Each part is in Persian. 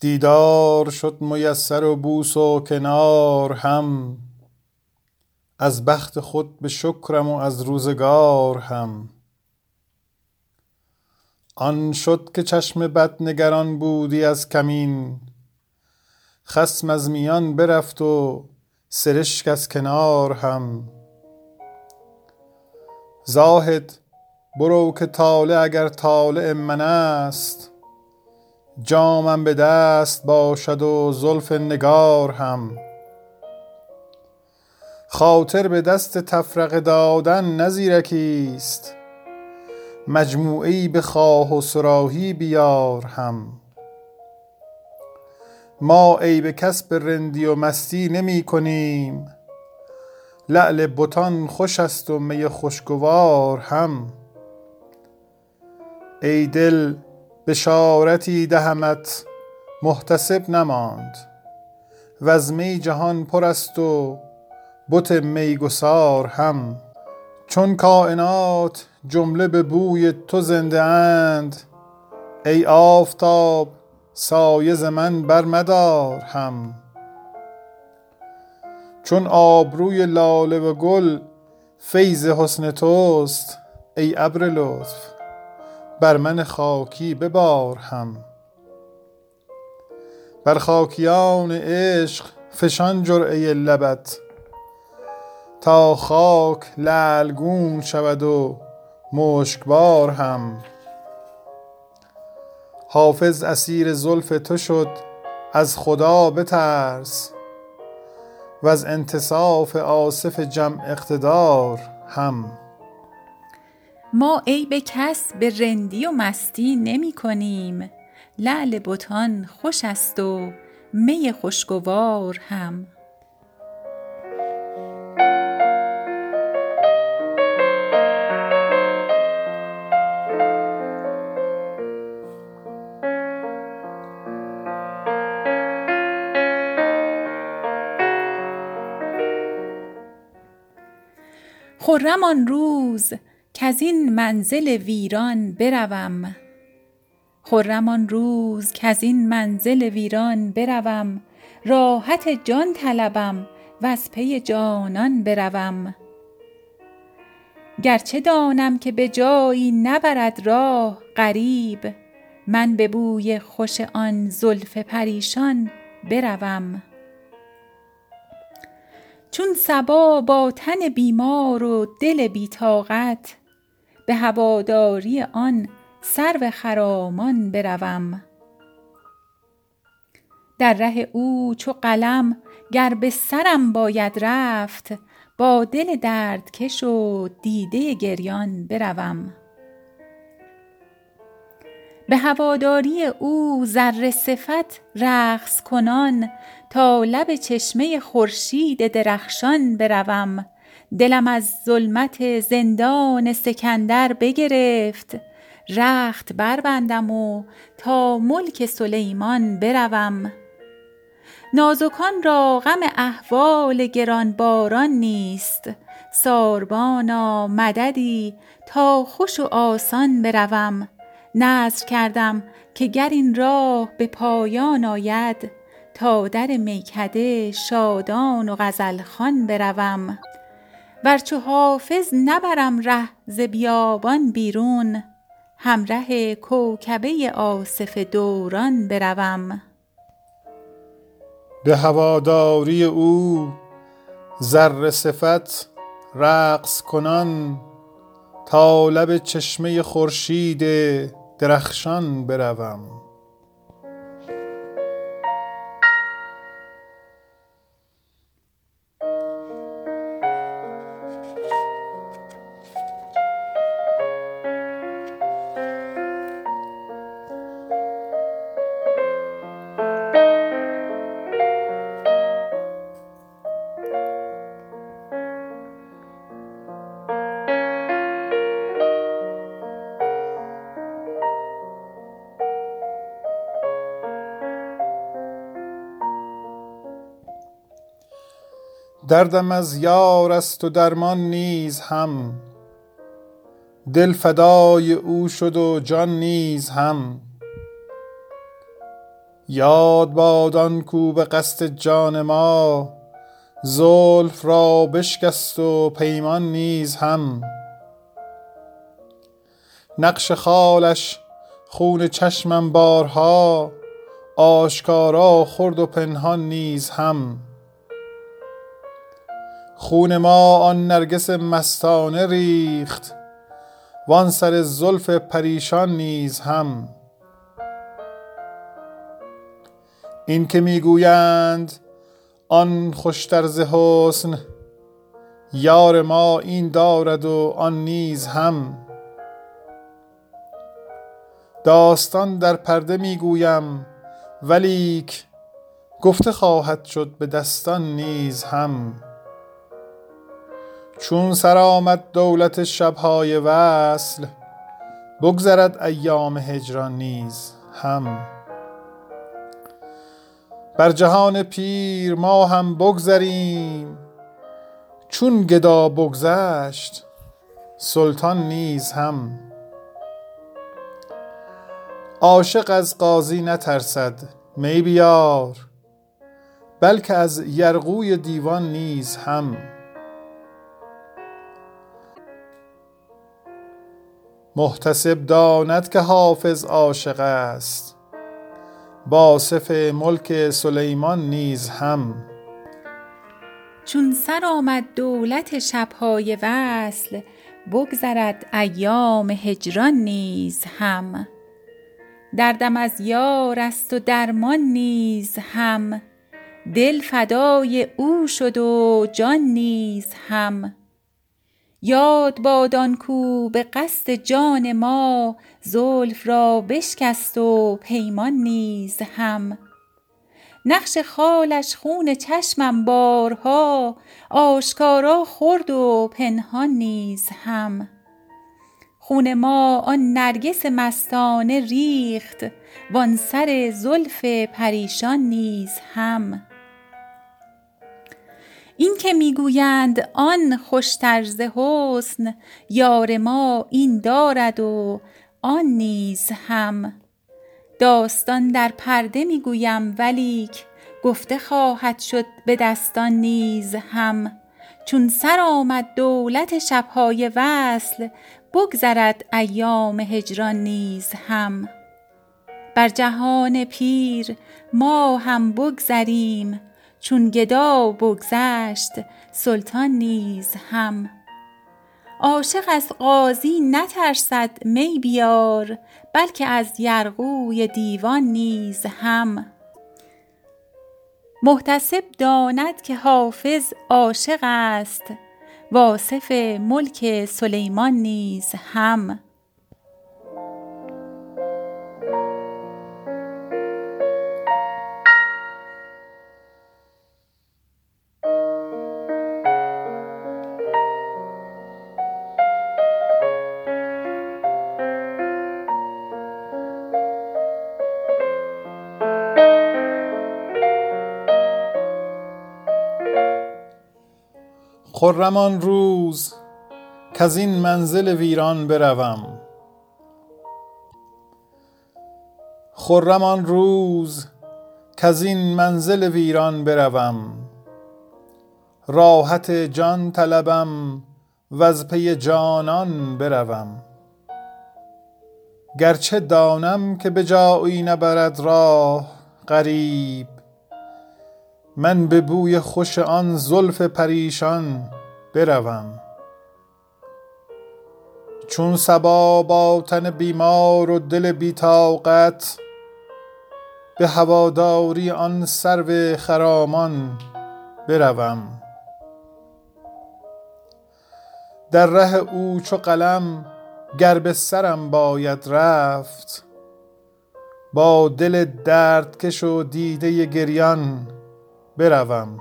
دیدار شد میسر و بوس و کنار هم. از بخت خود به شکرم و از روزگار هم. آن شد که چشم بد نگران بودی از کمین. خصم از میان برفت و سرشک از کنار هم. زاهد برو که طالع اگر طالع من است. جامم به دست باشد و زلف نگار هم. خاطر به دست تفرقه دادن نه زیرکی است. مجموعه ای بخواه و صراحی بیار هم. ما عیب کسب رندی و مستی نمی کنیم. لعل بتان خوش است و می خوشگوار هم. ای دل بشارتی دهمت محتسب نماند. وز می جهان پر است و بت میگسار هم. چون کاینات جمله به بوی تو زنده اند ای آفتاب سایه ز من برمدار هم. چون آبروی لاله و گل فیض حسن توست ای ابر لطف. بر من خاکی ببار هم. بر خاکیان عشق فشان جرعه لبت. تا خاک لعلگون شود و مشکبار هم. حافظ اسیر زلف تو شد از خدا بترس. وز انتصاف آصف جمع اقتدار هم. ما عیب کس به رندی و مستی نمی کنیم. لعل بتان خوش است و می خوشگوار هم. خرم آن روز کزین منزل ویران بروم. خرم آن روز کزین منزل ویران بروم. راحت جان طلبم وز پی جانان بروم. گرچه دانم که به جایی نبرد راه غریب من به بوی خوش آن زلف پریشان بروم. چون صبا با تن بیمار و دل بی طاقت به هواداری آن سرو خرامان بروم. در ره او چو قلم گر به سرم باید رفت با دل دردکش و دیده گریان بروم. به هواداری او ذره صفت رقص کنان تا لب چشمه خورشید درخشان بروم. دلم از ظلمت زندان سکندر بگرفت. رخت بربندم و تا ملک سلیمان بروم. نازکان را غم احوال گرانباران نیست. ساربانا مددی تا خوش و آسان بروم. نذر کردم که گر این راه به پایان آید تا در میکده شادان و غزل خوان بروم. ور چو حافظ نبرم ره ز بیابان بیرون همره کوکبه آصف دوران بروم. به هواداری او ذره صفت رقص کنان تا لب چشمه خورشید درخشان بروم. دردم از یار است و درمان نیز هم. دل فدای او شد و جان نیز هم. یاد باد آن کو به قصد جان ما. زلف را بشکست و پیمان نیز هم. نقش خالش خون چشمم بارها. آشکارا خورد و پنهان نیز هم. خون ما آن نرگس مستانه ریخت وان سر زلف پریشان نیز هم. این که می‌گویند آن خوشتر ز حسن یار ما این دارد و آن نیز هم. داستان در پرده می‌گویم ولیک گفته خواهد شد به دستان نیز هم. چون سر آمد دولت شبهای وصل بگذرد ایام هجران نیز هم. بر جهان پیر ما هم بگذریم چون گدا بگذشت سلطان نیز هم. عاشق از قاضی نترسد می بیار بلکه از یرغوی دیوان نیز هم. محتسب داند که حافظ عاشق است. واصف ملک سلیمان نیز هم. چون سر آمد دولت شبهای وصل بگذرد ایام هجران نیز هم. دردم از یار است و درمان نیز هم. دل فدای او شد و جان نیز هم. یاد باد آن کو به قصد جان ما زلف را بشکست و پیمان نیز هم. نقش خالش خون چشمم بارها آشکارا خورد و پنهان نیز هم. خون ما آن نرگس مستانه ریخت وان سر زلف پریشان نیز هم. این که می‌گویند آن خوشتر ز حسن یار ما این دارد و آن نیز هم. داستان در پرده می‌گویم ولیک گفته خواهد شد به دستان نیز هم. چون سر آمد دولت شبهای وصل بگذرد ایام هجران نیز هم. بر جهان پیر ما هم بگذریم چون گدا بگذشت سلطان نیز هم. عاشق از قاضی نترسد می بیار بلکه از یرغوی دیوان نیز هم. محتسب داند که حافظ عاشق است واصف ملک سلیمان نیز هم. خرم آن روز کز این منزل ویران بروم. خرم آن روز کز این منزل ویران بروم. راحت جان طلبم وز پی جانان بروم. گرچه دانم که به جایی نبرد راه غریب من به بوی خوش آن زلف پریشان بروم. چون صبا با تن بیمار و دل بی طاقت به هواداری آن سرو خرامان بروم. در ره او چو قلم گر به سرم باید رفت با دل دردکش و دیده گریان بروم.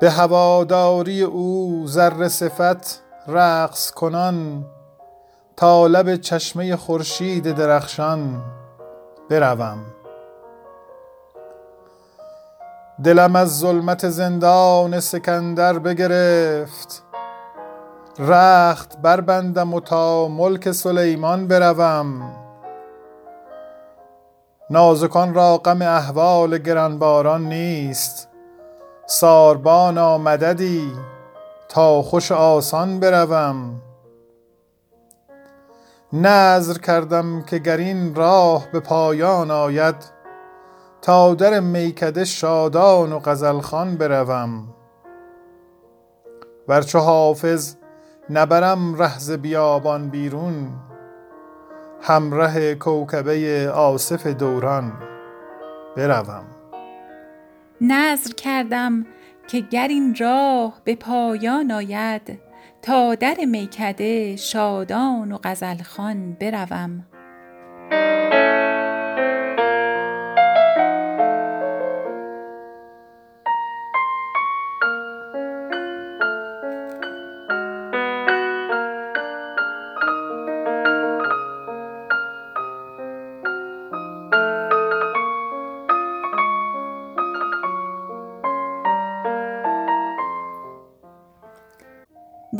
به هواداری او ذره صفت رقص کنان تا لب چشمه خورشید درخشان بروم. دلم از ظلمت زندان سکندر بگرفت رخت بربندم و تا ملک سلیمان بروم. نازکان را غم احوال گرانباران نیست. ساربانا مددی تا خوش آسان بروم. نذر کردم که گر این راه به پایان آید تا در میکده شادان و غزلخوان بروم. ور چو حافظ نبرم ره ز بیابان بیرون همره کوکبه آصف دوران بروم. نذر کردم که گر این راه به پایان آید تا در میکده شادان و غزلخوان بروم.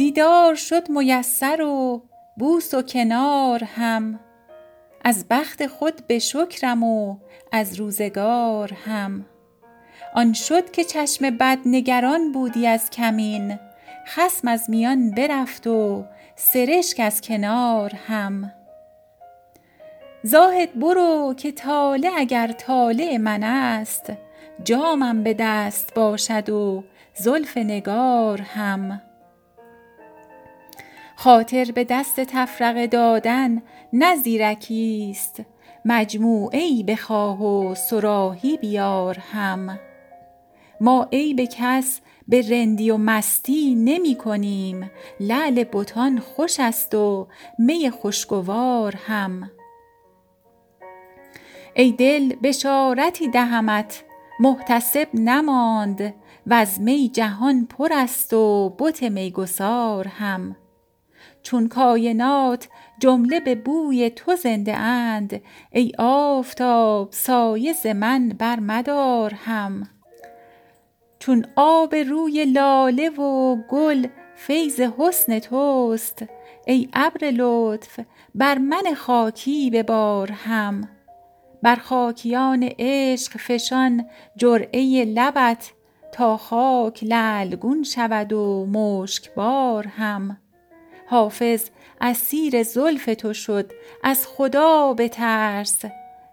دیدار شد میسر و بوس و کنار هم. از بخت خود به شکرم و از روزگار هم. آن شد که چشم بد نگران بودی از کمین. خصم از میان برفت و سرشک از کنار هم. زاهد برو که طالع اگر طالع من است جامم به دست باشد و زلف نگار هم. خاطر به دست تفرقه دادن نه زیرکی است. مجموعه ای بخواه و صراحی بیار هم. ما عیب کس به رندی و مستی نمی کنیم. لعل بتان خوش است و می خوشگوار هم. ای دل بشارتی دهمت محتسب نماند. وز می جهان پر است و بت میگسار هم. چون کاینات جمله به بوی تو زنده اند. ای آفتاب سایه من برمدار هم. چون آب روی لاله و گل فیض حسن توست ای ابر لطف بر من خاکی ببار هم. بر خاکیان عشق فشان جرعه لبت تا خاک لعلگون شود و مشکبار هم. حافظ اسیر زلف تو شد از خدا بترس.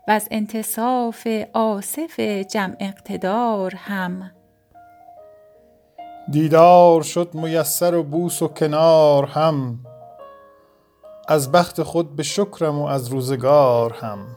وز انتصاف آصف جمع اقتدار هم. دیدار شد میسر و بوس و کنار هم. از بخت خود به شکرم و از روزگار هم.